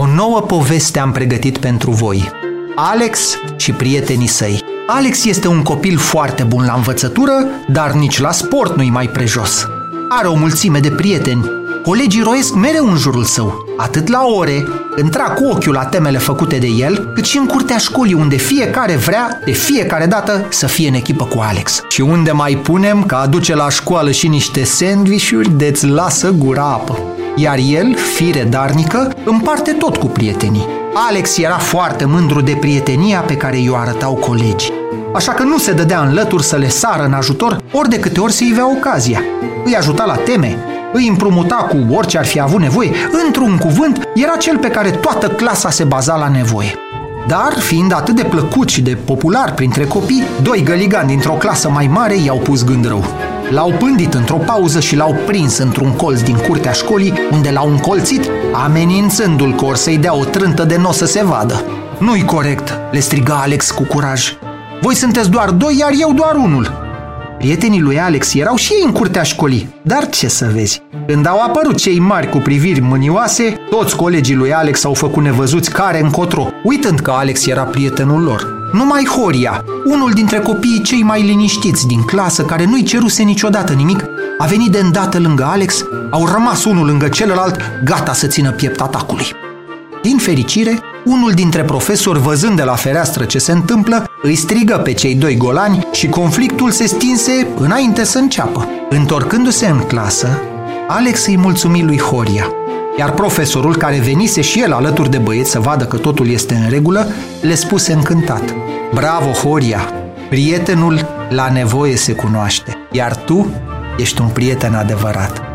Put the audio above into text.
O nouă poveste am pregătit pentru voi. Alex și prietenii săi. Alex este un copil foarte bun la învățătură, dar nici la sport nu-i mai prejos. Are o mulțime de prieteni. Colegii roiesc mereu în jurul său, atât la ore, intra cu ochiul la temele făcute de el, cât și în curtea școlii, unde fiecare vrea, de fiecare dată, să fie în echipă cu Alex. Și unde mai punem că aduce la școală și niște sandvișuri de-ți lasă gura apă. Iar el, fire darnică, împarte tot cu prietenii. Alex era foarte mândru de prietenia pe care i-o arătau colegii. Așa că nu se dădea în lături să le sară în ajutor ori de câte ori se ivea ocazia. Îi ajuta la teme, îi împrumuta cu orice ar fi avut nevoie, într-un cuvânt, era cel pe care toată clasa se baza la nevoie. Dar, fiind atât de plăcut și de popular printre copii, doi găligani dintr-o clasă mai mare i-au pus gând rău. L-au pândit într-o pauză și l-au prins într-un colț din curtea școlii, unde l-au încolțit, amenințându-l că or să-i dea o trântă de nu să se vadă. Nu-i corect, le striga Alex cu curaj. Voi sunteți doar doi, iar eu doar unul. Prietenii lui Alex erau și ei în curtea școlii, dar ce să vezi? Când au apărut cei mari cu priviri mânioase, toți colegii lui Alex au făcut nevăzuți care încotro, uitând că Alex era prietenul lor. Numai Horia, unul dintre copiii cei mai liniștiți din clasă, care nu-i ceruse niciodată nimic, a venit de îndată lângă Alex, au rămas unul lângă celălalt, gata să țină piept atacului. Din fericire, unul dintre profesori, văzând de la fereastră ce se întâmplă, îi strigă pe cei doi golani și conflictul se stinse înainte să înceapă. Întorcându-se în clasă, Alex îi mulțumi lui Horia, iar profesorul, care venise și el alături de băieți să vadă că totul este în regulă, le spuse încântat. Bravo, Horia! Prietenul la nevoie se cunoaște, iar tu ești un prieten adevărat.